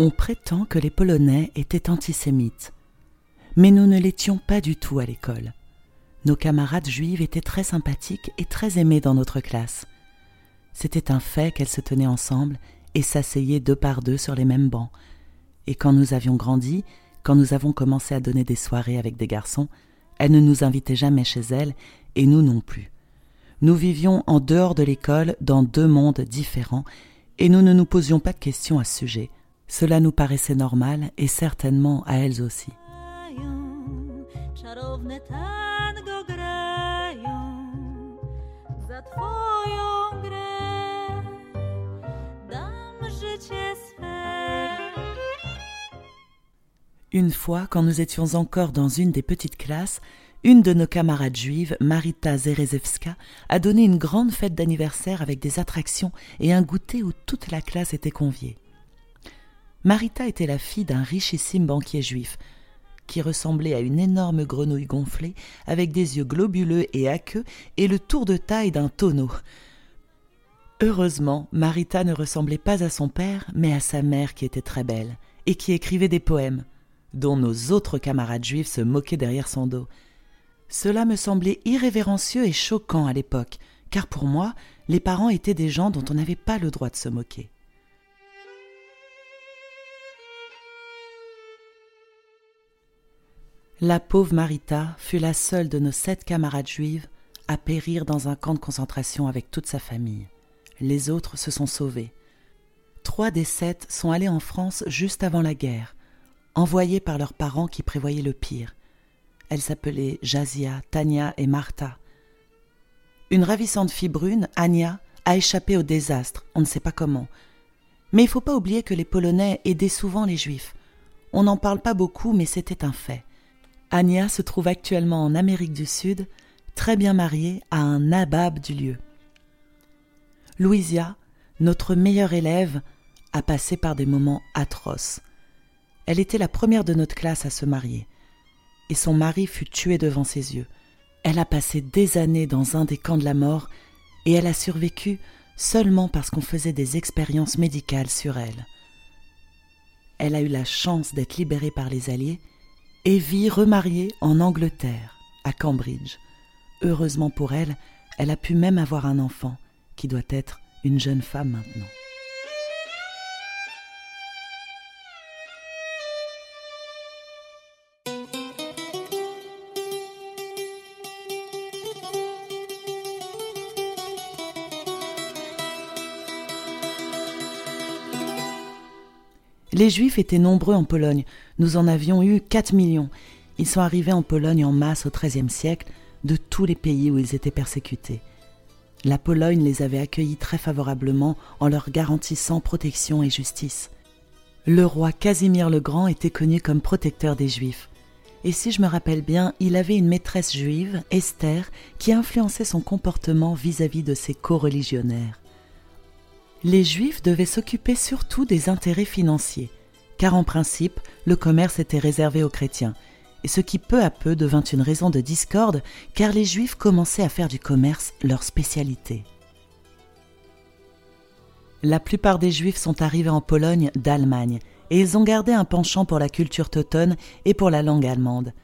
On prétend que les Polonais étaient antisémites, mais nous ne l'étions pas du tout à l'école. Nos camarades juives étaient très sympathiques et très aimées dans notre classe. C'était un fait qu'elles se tenaient ensemble et s'asseyaient deux par deux sur les mêmes bancs. Et quand nous avions grandi, quand nous avons commencé à donner des soirées avec des garçons, elles ne nous invitaient jamais chez elles, et nous non plus. Nous vivions en dehors de l'école dans deux mondes différents, et nous ne nous posions pas de questions à ce sujet. Cela nous paraissait normal et certainement à elles aussi. Une fois, quand nous étions encore dans une des petites classes, une de nos camarades juives, Marita Zerezewska, a donné une grande fête d'anniversaire avec des attractions et un goûter où toute la classe était conviée. Marita était la fille d'un richissime banquier juif, qui ressemblait à une énorme grenouille gonflée, avec des yeux globuleux et aqueux et le tour de taille d'un tonneau. Heureusement, Marita ne ressemblait pas à son père, mais à sa mère qui était très belle, et qui écrivait des poèmes, dont nos autres camarades juifs se moquaient derrière son dos. Cela me semblait irrévérencieux et choquant à l'époque, car pour moi, les parents étaient des gens dont on n'avait pas le droit de se moquer. La pauvre Marita fut la seule de nos sept camarades juives à périr dans un camp de concentration avec toute sa famille. Les autres se sont sauvés. Trois des sept sont allés en France juste avant la guerre, envoyés par leurs parents qui prévoyaient le pire. Elles s'appelaient Jazia, Tania et Martha. Une ravissante fille brune, Anya, a échappé au désastre, on ne sait pas comment. Mais il ne faut pas oublier que les Polonais aidaient souvent les Juifs. On n'en parle pas beaucoup, mais c'était un fait. Anya se trouve actuellement en Amérique du Sud, très bien mariée à un nabab du lieu. Louisia, notre meilleure élève, a passé par des moments atroces. Elle était la première de notre classe à se marier, et son mari fut tué devant ses yeux. Elle a passé des années dans un des camps de la mort, et elle a survécu seulement parce qu'on faisait des expériences médicales sur elle. Elle a eu la chance d'être libérée par les Alliés et vit remariée en Angleterre, à Cambridge. Heureusement pour elle, elle a pu même avoir un enfant, qui doit être une jeune femme maintenant. Les Juifs étaient nombreux en Pologne. Nous en avions eu 4 millions. Ils sont arrivés en Pologne en masse au XIIIe siècle de tous les pays où ils étaient persécutés. La Pologne les avait accueillis très favorablement en leur garantissant protection et justice. Le roi Casimir le Grand était connu comme protecteur des Juifs. Et si je me rappelle bien, il avait une maîtresse juive, Esther, qui influençait son comportement vis-à-vis -vis de ses co-religionnaires les Juifs devaient s'occuper surtout des intérêts financiers, car en principe, le commerce était réservé aux chrétiens, et ce qui peu à peu devint une raison de discorde, car les Juifs commençaient à faire du commerce leur spécialité. La plupart des Juifs sont arrivés en Pologne d'Allemagne, et ils ont gardé un penchant pour la culture teutonne et pour la langue allemande.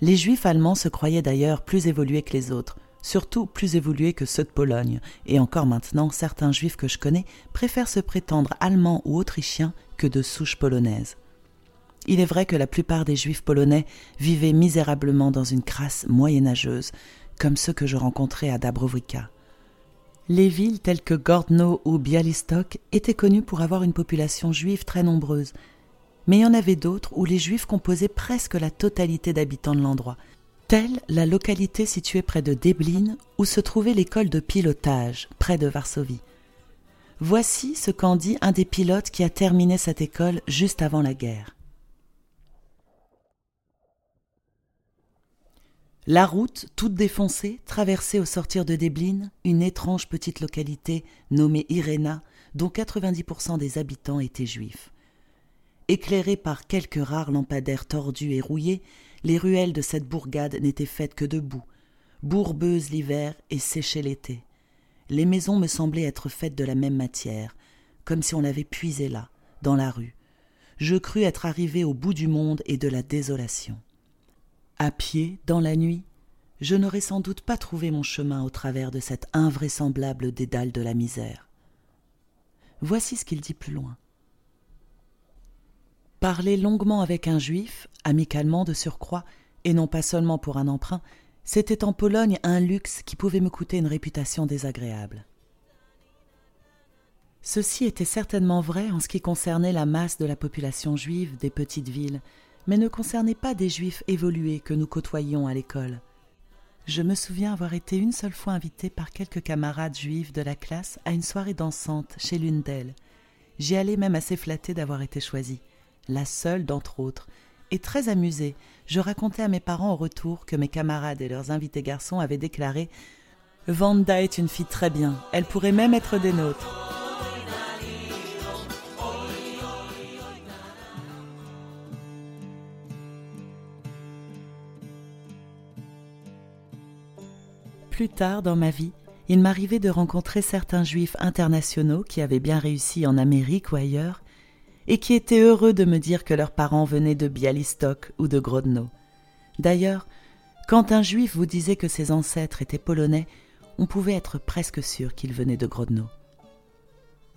Les Juifs allemands se croyaient d'ailleurs plus évolués que les autres, surtout plus évolués que ceux de Pologne, et encore maintenant certains juifs que je connais préfèrent se prétendre allemands ou autrichiens que de souche polonaise. Il est vrai que la plupart des juifs polonais vivaient misérablement dans une crasse moyenâgeuse, comme ceux que je rencontrais à Dabrowika. Les villes telles que Gordno ou Bialystok étaient connues pour avoir une population juive très nombreuse, mais il y en avait d'autres où les juifs composaient presque la totalité d'habitants de l'endroit, telle la localité située près de Deblin où se trouvait l'école de pilotage, près de Varsovie. Voici ce qu'en dit un des pilotes qui a terminé cette école juste avant la guerre. La route, toute défoncée, traversait au sortir de Deblin une étrange petite localité nommée Irena, dont 90% des habitants étaient juifs. Éclairée par quelques rares lampadaires tordus et rouillés, les ruelles de cette bourgade n'étaient faites que de boue, bourbeuses l'hiver et séchées l'été. Les maisons me semblaient être faites de la même matière, comme si on l'avait puisée là, dans la rue. je crus être arrivé au bout du monde et de la désolation. À pied, dans la nuit, je n'aurais sans doute pas trouvé mon chemin au travers de cette invraisemblable dédale de la misère. Voici ce qu'il dit plus loin. Parler longuement avec un juif, amicalement de surcroît, et non pas seulement pour un emprunt, c'était en Pologne un luxe qui pouvait me coûter une réputation désagréable. Ceci était certainement vrai en ce qui concernait la masse de la population juive des petites villes, mais ne concernait pas des juifs évolués que nous côtoyions à l'école. Je me souviens avoir été une seule fois invité par quelques camarades juifs de la classe à une soirée dansante chez l'une d'elles. J'y allais même assez flattée d'avoir été choisie, la seule d'entre autres, et très amusée, je racontais à mes parents au retour que mes camarades et leurs invités garçons avaient déclaré Vanda est une fille très bien, elle pourrait même être des nôtres. Plus tard dans ma vie, il m'arrivait de rencontrer certains juifs internationaux qui avaient bien réussi en Amérique ou ailleurs, et qui étaient heureux de me dire que leurs parents venaient de Bialystok ou de Grodno. D'ailleurs, quand un juif vous disait que ses ancêtres étaient polonais, on pouvait être presque sûr qu'il venait de Grodno.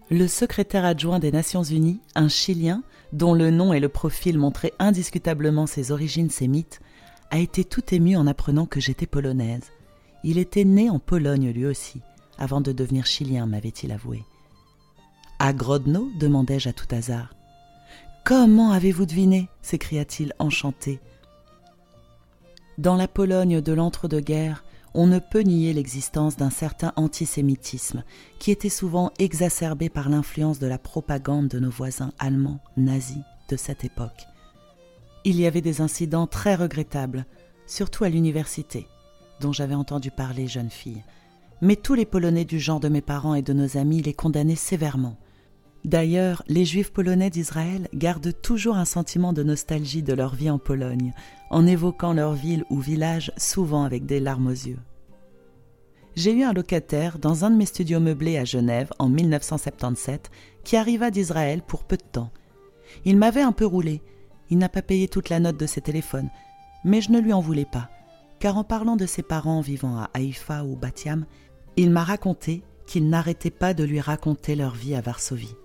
Le secrétaire adjoint des Nations Unies, un Chilien, dont le nom et le profil montraient indiscutablement ses origines sémites, a été tout ému en apprenant que j'étais polonaise. Il était né en Pologne lui aussi, avant de devenir chilien, m'avait-il avoué. À Grodno? demandai-je à tout hasard. Comment avez-vous deviné? s'écria-t-il enchanté. Dans la Pologne de l'entre-deux-guerres, on ne peut nier l'existence d'un certain antisémitisme qui était souvent exacerbé par l'influence de la propagande de nos voisins allemands nazis de cette époque. Il y avait des incidents très regrettables, surtout à l'université dont j'avais entendu parler jeune fille. Mais tous les Polonais du genre de mes parents et de nos amis les condamnaient sévèrement. D'ailleurs, les Juifs polonais d'Israël gardent toujours un sentiment de nostalgie de leur vie en Pologne, en évoquant leur ville ou village souvent avec des larmes aux yeux. J'ai eu un locataire dans un de mes studios meublés à Genève en 1977 qui arriva d'Israël pour peu de temps. Il m'avait un peu roulé. Il n'a pas payé toute la note de ses téléphones, mais je ne lui en voulais pas car en parlant de ses parents vivant à Haïfa ou Batiam, il m'a raconté qu'il n'arrêtait pas de lui raconter leur vie à Varsovie.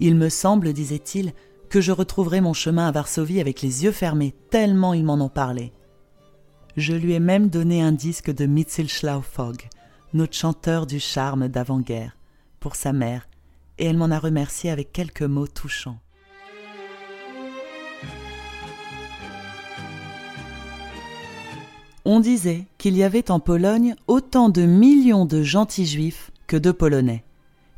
Il me semble, disait-il, que je retrouverai mon chemin à Varsovie avec les yeux fermés, tellement ils m'en ont parlé. Je lui ai même donné un disque de Mitzel Schlaufog, notre chanteur du charme d'avant-guerre, pour sa mère, et elle m'en a remercié avec quelques mots touchants. On disait qu'il y avait en Pologne autant de millions de gentils juifs que de Polonais,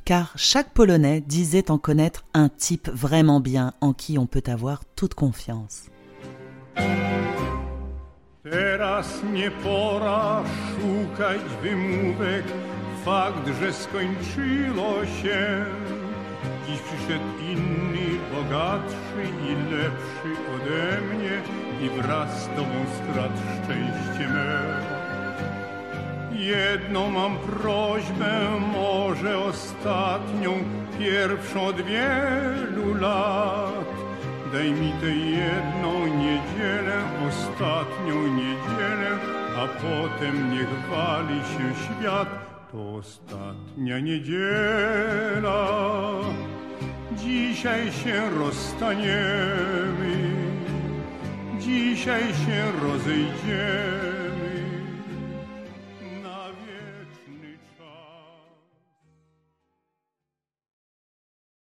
car chaque Polonais disait en connaître un type vraiment bien en qui on peut avoir toute confiance. Teraz nie pora szukać wymówek, fakt, że skończyło się. Dziś przyszedł inny, bogatszy i lepszy ode mnie i wraz z tobą strat szczęście me. Jedną mam prośbę, może ostatnią, pierwszą od wielu lat. Daj mi tę jedną niedzielę, ostatnią niedzielę, a potem niech wali się świat. To ostatnia niedziela. Dzisiaj się rozstaniemy dzisiaj się rozejdziemy.